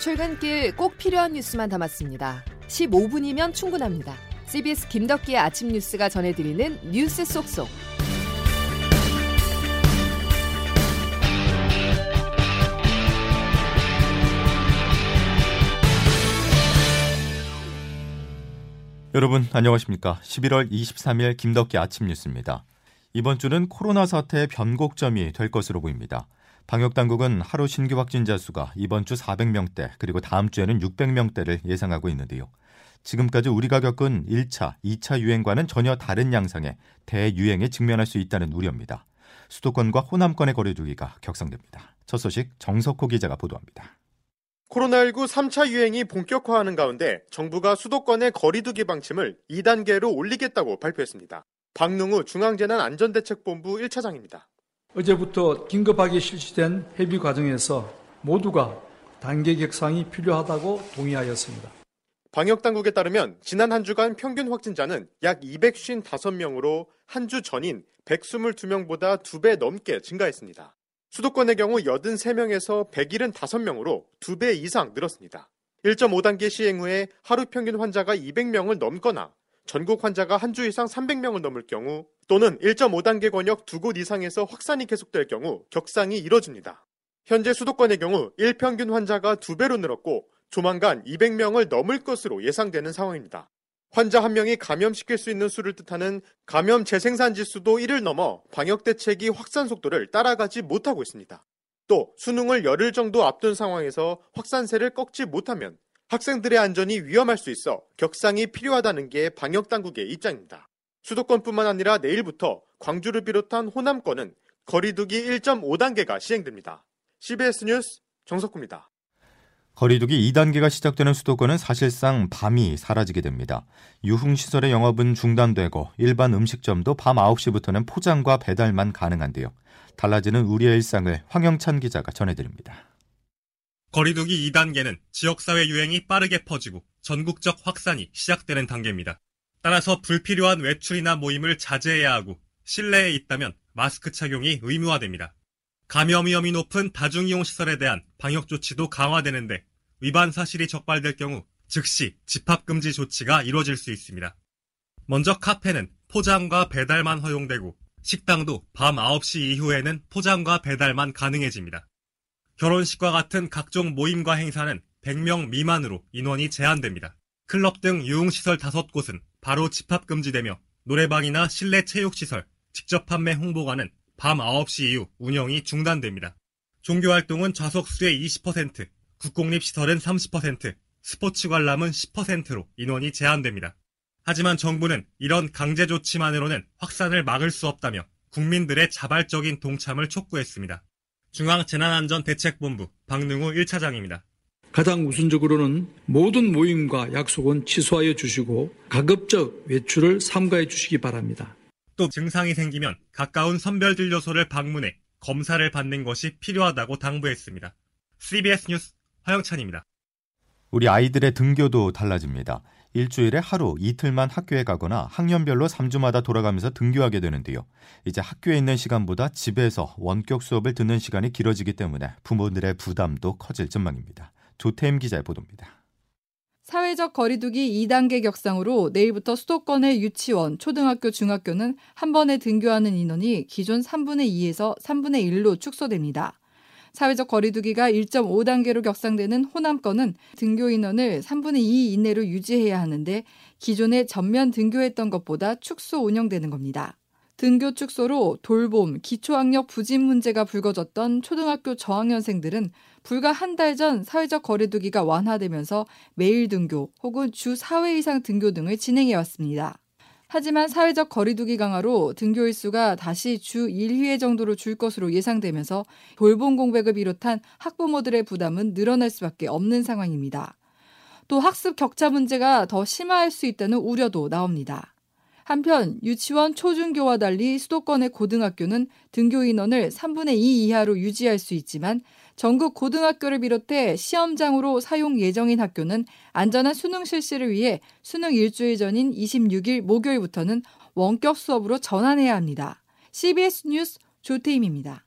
출근길 꼭 필요한 뉴스만 담았습니다. 15분이면 충분합니다. CBS 김덕기의 아침 뉴스가 전해드리는 뉴스 속속. 여러분 안녕하십니까? 11월 23일 김덕기 아침 뉴스입니다. 이번 주는 코로나 사태의 변곡점이 될 것으로 보입니다. 방역 당국은 하루 신규 확진자 수가 이번 주 400명대 그리고 다음 주에는 600명대를 예상하고 있는데요. 지금까지 우리가 겪은 1차, 2차 유행과는 전혀 다른 양상의 대유행에 직면할 수 있다는 우려입니다. 수도권과 호남권의 거리두기가 격상됩니다. 첫 소식 정석호 기자가 보도합니다. 코로나19 3차 유행이 본격화하는 가운데 정부가 수도권의 거리두기 방침을 2단계로 올리겠다고 발표했습니다. 박능우 중앙재난안전대책본부 1차장입니다. 어제부터 긴급하게 실시된 협의 과정에서 모두가 단계 격상이 필요하다고 동의하였습니다. 방역당국에 따르면 지난 한 주간 평균 확진자는 약 255명으로 한 주 전인 122명보다 2배 넘게 증가했습니다. 수도권의 경우 83명에서 175명으로 2배 이상 늘었습니다. 1.5단계 시행 후에 하루 평균 환자가 200명을 넘거나 전국 환자가 한 주 이상 300명을 넘을 경우 또는 1.5단계 권역 두 곳 이상에서 확산이 계속될 경우 격상이 이뤄집니다. 현재 수도권의 경우 1평균 환자가 2배로 늘었고 조만간 200명을 넘을 것으로 예상되는 상황입니다. 환자 한 명이 감염시킬 수 있는 수를 뜻하는 감염 재생산 지수도 1을 넘어 방역 대책이 확산 속도를 따라가지 못하고 있습니다. 또 수능을 열흘 정도 앞둔 상황에서 확산세를 꺾지 못하면 학생들의 안전이 위험할 수 있어 격상이 필요하다는 게 방역 당국의 입장입니다. 수도권뿐만 아니라 내일부터 광주를 비롯한 호남권은 거리두기 1.5단계가 시행됩니다. CBS 뉴스 정석구입니다. 거리두기 2단계가 시작되는 수도권은 사실상 밤이 사라지게 됩니다. 유흥시설의 영업은 중단되고 일반 음식점도 밤 9시부터는 포장과 배달만 가능한데요. 달라지는 우리의 일상을 황영찬 기자가 전해드립니다. 거리두기 2단계는 지역사회 유행이 빠르게 퍼지고 전국적 확산이 시작되는 단계입니다. 따라서 불필요한 외출이나 모임을 자제해야 하고 실내에 있다면 마스크 착용이 의무화됩니다. 감염 위험이 높은 다중이용 시설에 대한 방역 조치도 강화되는데 위반 사실이 적발될 경우 즉시 집합금지 조치가 이루어질 수 있습니다. 먼저 카페는 포장과 배달만 허용되고 식당도 밤 9시 이후에는 포장과 배달만 가능해집니다. 결혼식과 같은 각종 모임과 행사는 100명 미만으로 인원이 제한됩니다. 클럽 등 유흥시설 5곳은 바로 집합 금지되며 노래방이나 실내 체육시설, 직접 판매 홍보관은 밤 9시 이후 운영이 중단됩니다. 종교활동은 좌석 수의 20%, 국공립시설은 30%, 스포츠 관람은 10%로 인원이 제한됩니다. 하지만 정부는 이런 강제 조치만으로는 확산을 막을 수 없다며 국민들의 자발적인 동참을 촉구했습니다. 중앙재난안전대책본부 박능우 1차장입니다. 가장 우선적으로는 모든 모임과 약속은 취소하여 주시고 가급적 외출을 삼가해 주시기 바랍니다. 또 증상이 생기면 가까운 선별진료소를 방문해 검사를 받는 것이 필요하다고 당부했습니다. CBS 뉴스 화영찬입니다. 우리 아이들의 등교도 달라집니다. 일주일에 하루 이틀만 학교에 가거나 학년별로 3주마다 돌아가면서 등교하게 되는데요. 이제 학교에 있는 시간보다 집에서 원격 수업을 듣는 시간이 길어지기 때문에 부모들의 부담도 커질 전망입니다. 조태임 기자의 보도입니다. 사회적 거리두기 2단계 격상으로 내일부터 수도권의 유치원, 초등학교, 중학교는 한 번에 등교하는 인원이 기존 3분의 2에서 3분의 1로 축소됩니다. 사회적 거리두기가 1.5단계로 격상되는 호남권은 등교 인원을 3분의 2 이내로 유지해야 하는데 기존에 전면 등교했던 것보다 축소 운영되는 겁니다. 등교 축소로 돌봄, 기초학력 부진 문제가 불거졌던 초등학교 저학년생들은 불과 한 달 전 사회적 거리두기가 완화되면서 매일 등교 혹은 주 4회 이상 등교 등을 진행해 왔습니다. 하지만 사회적 거리두기 강화로 등교 일수가 다시 주 1회 정도로 줄 것으로 예상되면서 돌봄 공백을 비롯한 학부모들의 부담은 늘어날 수밖에 없는 상황입니다. 또 학습 격차 문제가 더 심화할 수 있다는 우려도 나옵니다. 한편 유치원 초중교와 달리 수도권의 고등학교는 등교 인원을 3분의 2 이하로 유지할 수 있지만 전국 고등학교를 비롯해 시험장으로 사용 예정인 학교는 안전한 수능 실시를 위해 수능 일주일 전인 26일 목요일부터는 원격 수업으로 전환해야 합니다. CBS 뉴스 조태임입니다.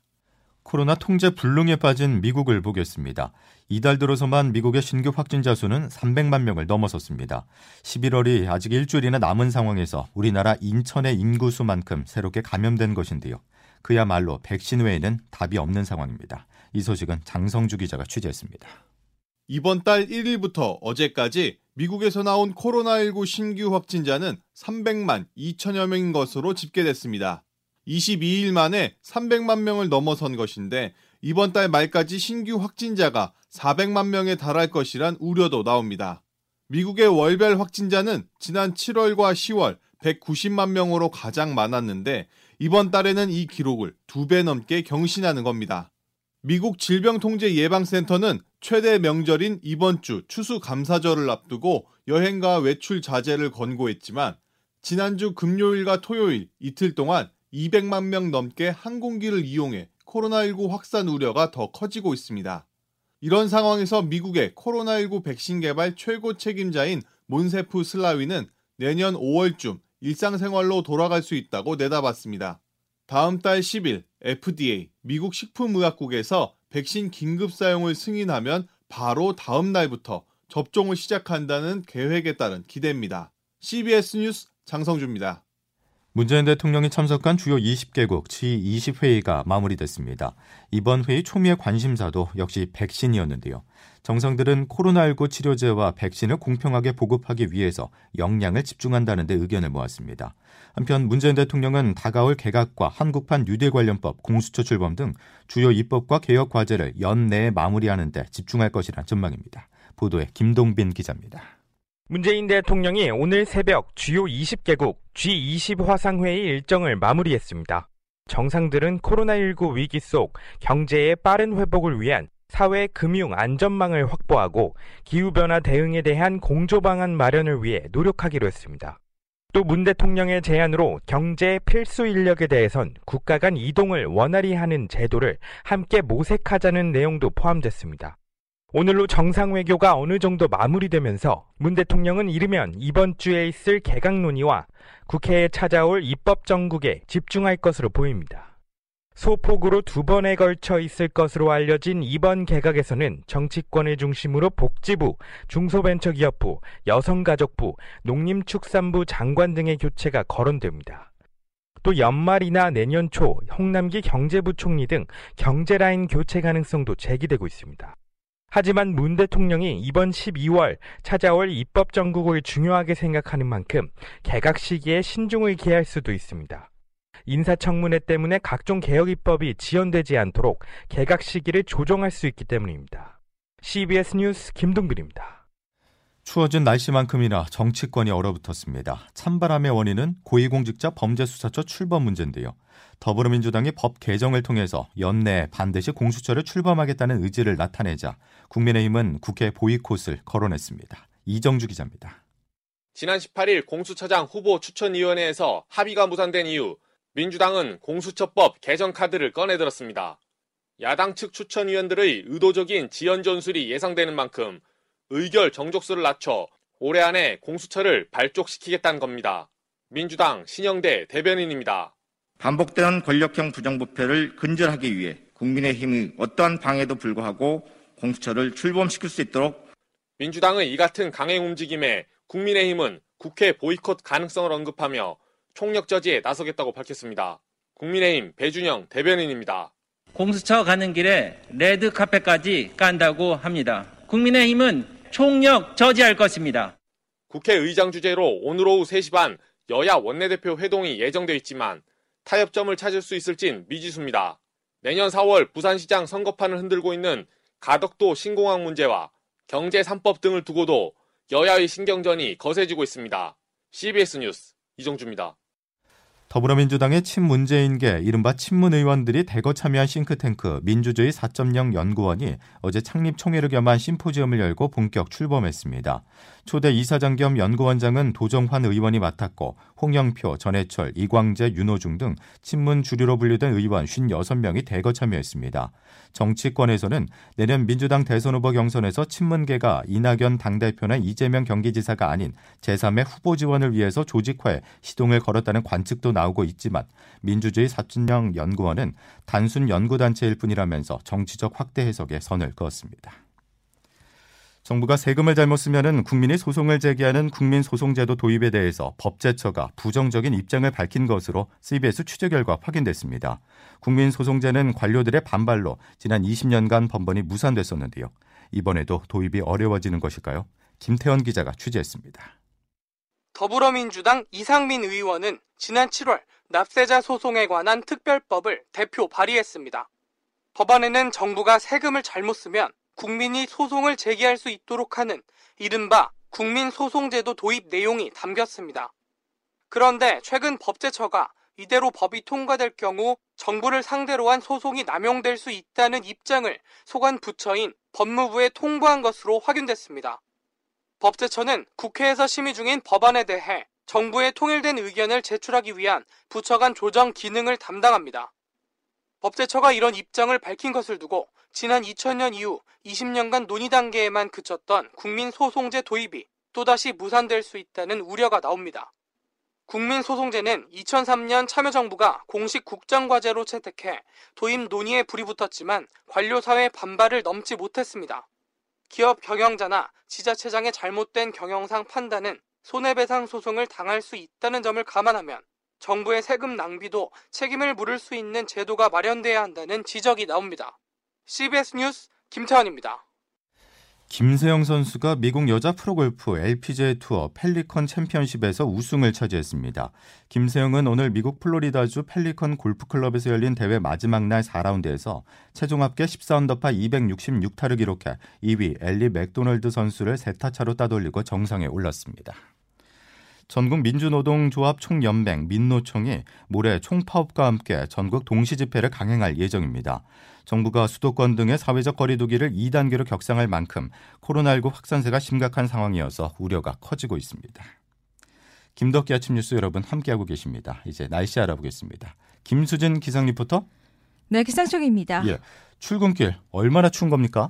코로나 통제 불능에 빠진 미국을 보겠습니다. 이달 들어서만 미국의 신규 확진자 수는 300만 명을 넘어섰습니다. 11월이 아직 일주일이나 남은 상황에서 우리나라 인천의 인구수만큼 새롭게 감염된 것인데요. 그야말로 백신 외에는 답이 없는 상황입니다. 이 소식은 장성주 기자가 취재했습니다. 이번 달 1일부터 어제까지 미국에서 나온 코로나19 신규 확진자는 300만 2천여 명인 것으로 집계됐습니다. 22일 만에 300만 명을 넘어선 것인데 이번 달 말까지 신규 확진자가 400만 명에 달할 것이란 우려도 나옵니다. 미국의 월별 확진자는 지난 7월과 10월 190만 명으로 가장 많았는데 이번 달에는 이 기록을 두 배 넘게 경신하는 겁니다. 미국 질병통제예방센터는 최대 명절인 이번 주 추수감사절을 앞두고 여행과 외출 자제를 권고했지만 지난주 금요일과 토요일 이틀 동안 200만 명 넘게 항공기를 이용해 코로나19 확산 우려가 더 커지고 있습니다. 이런 상황에서 미국의 코로나19 백신 개발 최고 책임자인 몬세프 슬라위는 내년 5월쯤 일상생활로 돌아갈 수 있다고 내다봤습니다. 다음 달 10일 FDA 미국 식품의약국에서 백신 긴급 사용을 승인하면 바로 다음 날부터 접종을 시작한다는 계획에 따른 기대입니다. CBS 뉴스 장성주입니다. 문재인 대통령이 참석한 주요 20개국 G20회의가 마무리됐습니다. 이번 회의 초미의 관심사도 역시 백신이었는데요. 정상들은 코로나19 치료제와 백신을 공평하게 보급하기 위해서 역량을 집중한다는 데 의견을 모았습니다. 한편 문재인 대통령은 다가올 개각과 한국판 뉴딜 관련법, 공수처 출범 등 주요 입법과 개혁 과제를 연내에 마무리하는 데 집중할 것이란 전망입니다. 보도에 김동빈 기자입니다. 문재인 대통령이 오늘 새벽 주요 20개국 G20 화상회의 일정을 마무리했습니다. 정상들은 코로나19 위기 속 경제의 빠른 회복을 위한 사회 금융 안전망을 확보하고 기후변화 대응에 대한 공조 방안 마련을 위해 노력하기로 했습니다. 또 문 대통령의 제안으로 경제 필수 인력에 대해선 국가 간 이동을 원활히 하는 제도를 함께 모색하자는 내용도 포함됐습니다. 오늘로 정상외교가 어느 정도 마무리되면서 문 대통령은 이르면 이번 주에 있을 개각 논의와 국회에 찾아올 입법 정국에 집중할 것으로 보입니다. 소폭으로 두 번에 걸쳐 있을 것으로 알려진 이번 개각에서는 정치권을 중심으로 복지부, 중소벤처기업부, 여성가족부, 농림축산부 장관 등의 교체가 거론됩니다. 또 연말이나 내년 초 홍남기 경제부총리 등 경제라인 교체 가능성도 제기되고 있습니다. 하지만 문 대통령이 이번 12월 찾아올 입법 정국을 중요하게 생각하는 만큼 개각 시기에 신중을 기할 수도 있습니다. 인사청문회 때문에 각종 개혁 입법이 지연되지 않도록 개각 시기를 조정할 수 있기 때문입니다. CBS 뉴스 김동빈입니다. 추워진 날씨만큼이나 정치권이 얼어붙었습니다. 찬바람의 원인은 고위공직자 범죄수사처 출범 문제인데요. 더불어민주당이 법 개정을 통해서 연내 반드시 공수처를 출범하겠다는 의지를 나타내자 국민의힘은 국회 보이콧을 거론했습니다. 이정주 기자입니다. 지난 18일 공수처장 후보 추천위원회에서 합의가 무산된 이후 민주당은 공수처법 개정 카드를 꺼내들었습니다. 야당 측 추천위원들의 의도적인 지연 전술이 예상되는 만큼 의결 정족수를 낮춰 올해 안에 공수처를 발족시키겠다는 겁니다. 민주당 신영대 대변인입니다. 반복되는 권력형 부정부패를 근절하기 위해 국민의힘의 어떠한 방해도 불구하고 공수처를 출범시킬 수 있도록 민주당의 이 같은 강행 움직임에 국민의힘은 국회 보이콧 가능성을 언급하며 총력 저지에 나서겠다고 밝혔습니다. 국민의힘 배준영 대변인입니다. 공수처 가는 길에 레드 카펫까지 깐다고 합니다. 국민의힘은 총력 저지할 것입니다. 국회의장 주재로 오늘 오후 3시 반 여야 원내대표 회동이 예정돼 있지만 타협점을 찾을 수 있을진 미지수입니다. 내년 4월 부산시장 선거판을 흔들고 있는 가덕도 신공항 문제와 경제 3법 등을 두고도 여야의 신경전이 거세지고 있습니다. CBS 뉴스 이정주입니다. 더불어민주당의 친문재인계 이른바 친문 의원들이 대거 참여한 싱크탱크 민주주의 4.0 연구원이 어제 창립 총회를 겸한 심포지엄을 열고 본격 출범했습니다. 초대 이사장 겸 연구원장은 도정환 의원이 맡았고 홍영표, 전해철, 이광재, 윤호중 등 친문 주류로 분류된 의원 56명이 대거 참여했습니다. 정치권에서는 내년 민주당 대선 후보 경선에서 친문계가 이낙연 당대표나 이재명 경기지사가 아닌 제3의 후보 지원을 위해서 조직화에 시동을 걸었다는 관측도 나 나오고 있지만 민주주의 사진영 연구원은 단순 연구단체일 뿐이라면서 정치적 확대 해석에 선을 그었습니다. 정부가 세금을 잘못 쓰면 국민이 소송을 제기하는 국민소송제도 도입에 대해서 법제처가 부정적인 입장을 밝힌 것으로 CBS 취재 결과 확인됐습니다. 국민소송제는 관료들의 반발로 지난 20년간 번번이 무산됐었는데요. 이번에도 도입이 어려워지는 것일까요? 김태현 기자가 취재했습니다. 더불어민주당 이상민 의원은 지난 7월 납세자 소송에 관한 특별법을 대표 발의했습니다. 법안에는 정부가 세금을 잘못 쓰면 국민이 소송을 제기할 수 있도록 하는 이른바 국민소송제도 도입 내용이 담겼습니다. 그런데 최근 법제처가 이대로 법이 통과될 경우 정부를 상대로 한 소송이 남용될 수 있다는 입장을 소관 부처인 법무부에 통보한 것으로 확인됐습니다. 법제처는 국회에서 심의 중인 법안에 대해 정부의 통일된 의견을 제출하기 위한 부처 간 조정 기능을 담당합니다. 법제처가 이런 입장을 밝힌 것을 두고 지난 2000년 이후 20년간 논의 단계에만 그쳤던 국민소송제 도입이 또다시 무산될 수 있다는 우려가 나옵니다. 국민소송제는 2003년 참여정부가 공식 국정과제로 채택해 도입 논의에 불이 붙었지만 관료사회 반발을 넘지 못했습니다. 기업 경영자나 지자체장의 잘못된 경영상 판단은 손해배상 소송을 당할 수 있다는 점을 감안하면 정부의 세금 낭비도 책임을 물을 수 있는 제도가 마련돼야 한다는 지적이 나옵니다. CBS 뉴스 김태환입니다. 김세영 선수가 미국 여자 프로골프 LPGA 투어 펠리컨 챔피언십에서 우승을 차지했습니다. 김세영은 오늘 미국 플로리다주 펠리컨 골프클럽에서 열린 대회 마지막 날 4라운드에서 최종 합계 14언더파 266타를 기록해 2위 앨리 맥도널드 선수를 세 타 차로 따돌리고 정상에 올랐습니다. 전국 민주노동조합 총연맹 민노총이 모레 총파업과 함께 전국 동시 집회를 강행할 예정입니다. 정부가 수도권 등의 사회적 거리두기를 2단계로 격상할 만큼 코로나19 확산세가 심각한 상황이어서 우려가 커지고 있습니다. 김덕기 아침 뉴스 여러분 함께하고 계십니다. 이제 날씨 알아보겠습니다. 김수진 기상 리포터. 네, 기상청입니다. 예. 출근길 얼마나 추운 겁니까?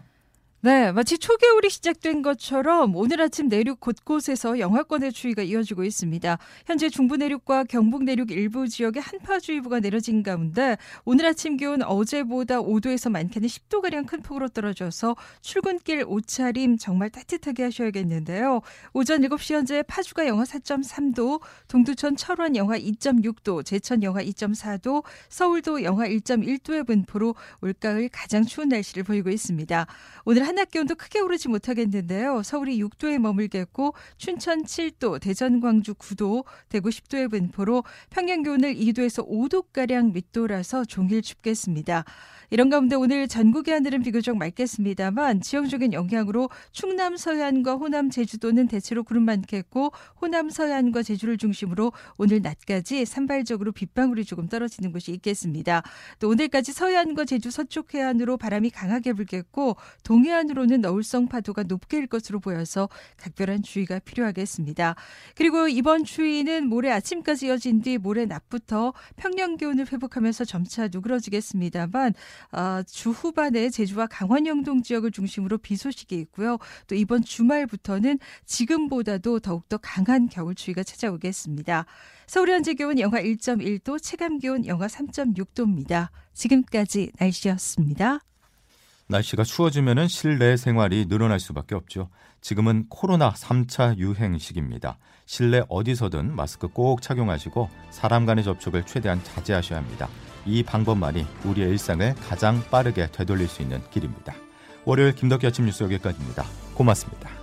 네, 마치 초겨울이 시작된 것처럼 오늘 아침 내륙 곳곳에서 영하권의 추위가 이어지고 있습니다. 현재 중부 내륙과 경북 내륙 일부 지역에 한파주의보가 내려진 가운데 오늘 아침 기온 어제보다 5도에서 많게는 10도 가량 큰 폭으로 떨어져서 출근길 옷차림 정말 따뜻하게 하셔야겠는데요. 오전 7시 현재 파주가 영하 4.3도, 동두천 철원 영하 2.6도, 제천 영하 2.4도, 서울도 영하 1.1도의 분포로 올가을 가장 추운 날씨를 보이고 있습니다. 오늘 한낮 기온도 크게 오르지 못하겠는데요. 서울이 6도에 머물겠고 춘천 7도, 대전 광주 9도, 대구 10도의 분포로 평년 기온을 2도에서 5도가량 밑돌아서 종일 춥겠습니다. 이런 가운데 오늘 전국의 하늘은 비교적 맑겠습니다만 지형적인 영향으로 충남 서해안과 호남 제주도는 대체로 구름 많겠고 호남 서해안과 제주를 중심으로 오늘 낮까지 산발적으로 빗방울이 조금 떨어지는 곳이 있겠습니다. 또 오늘까지 서해안과 제주 서쪽 해안으로 바람이 강하게 불겠고 동해안 으로는 너울성 파도가 높게 일 것으로 보여서 각별한 주의가 필요하겠습니다. 그리고 이번 추위는 모레 아침까지 이어진 뒤 모레 낮부터 평년 기온을 회복하면서 점차 누그러지겠습니다만 어, 주 후반에 제주와 강원 영동 지역을 중심으로 비 소식이 있고요. 또 이번 주말부터는 지금보다도 더욱더 강한 겨울 추위가 찾아오겠습니다. 서울 현재 기온 영하 1.1도, 체감 기온 영하 3.6도입니다. 지금까지 날씨였습니다. 날씨가 추워지면 실내 생활이 늘어날 수밖에 없죠. 지금은 코로나 3차 유행 시기입니다. 실내 어디서든 마스크 꼭 착용하시고 사람 간의 접촉을 최대한 자제하셔야 합니다. 이 방법만이 우리의 일상을 가장 빠르게 되돌릴 수 있는 길입니다. 월요일 김덕기 아침 뉴스 여기까지입니다. 고맙습니다.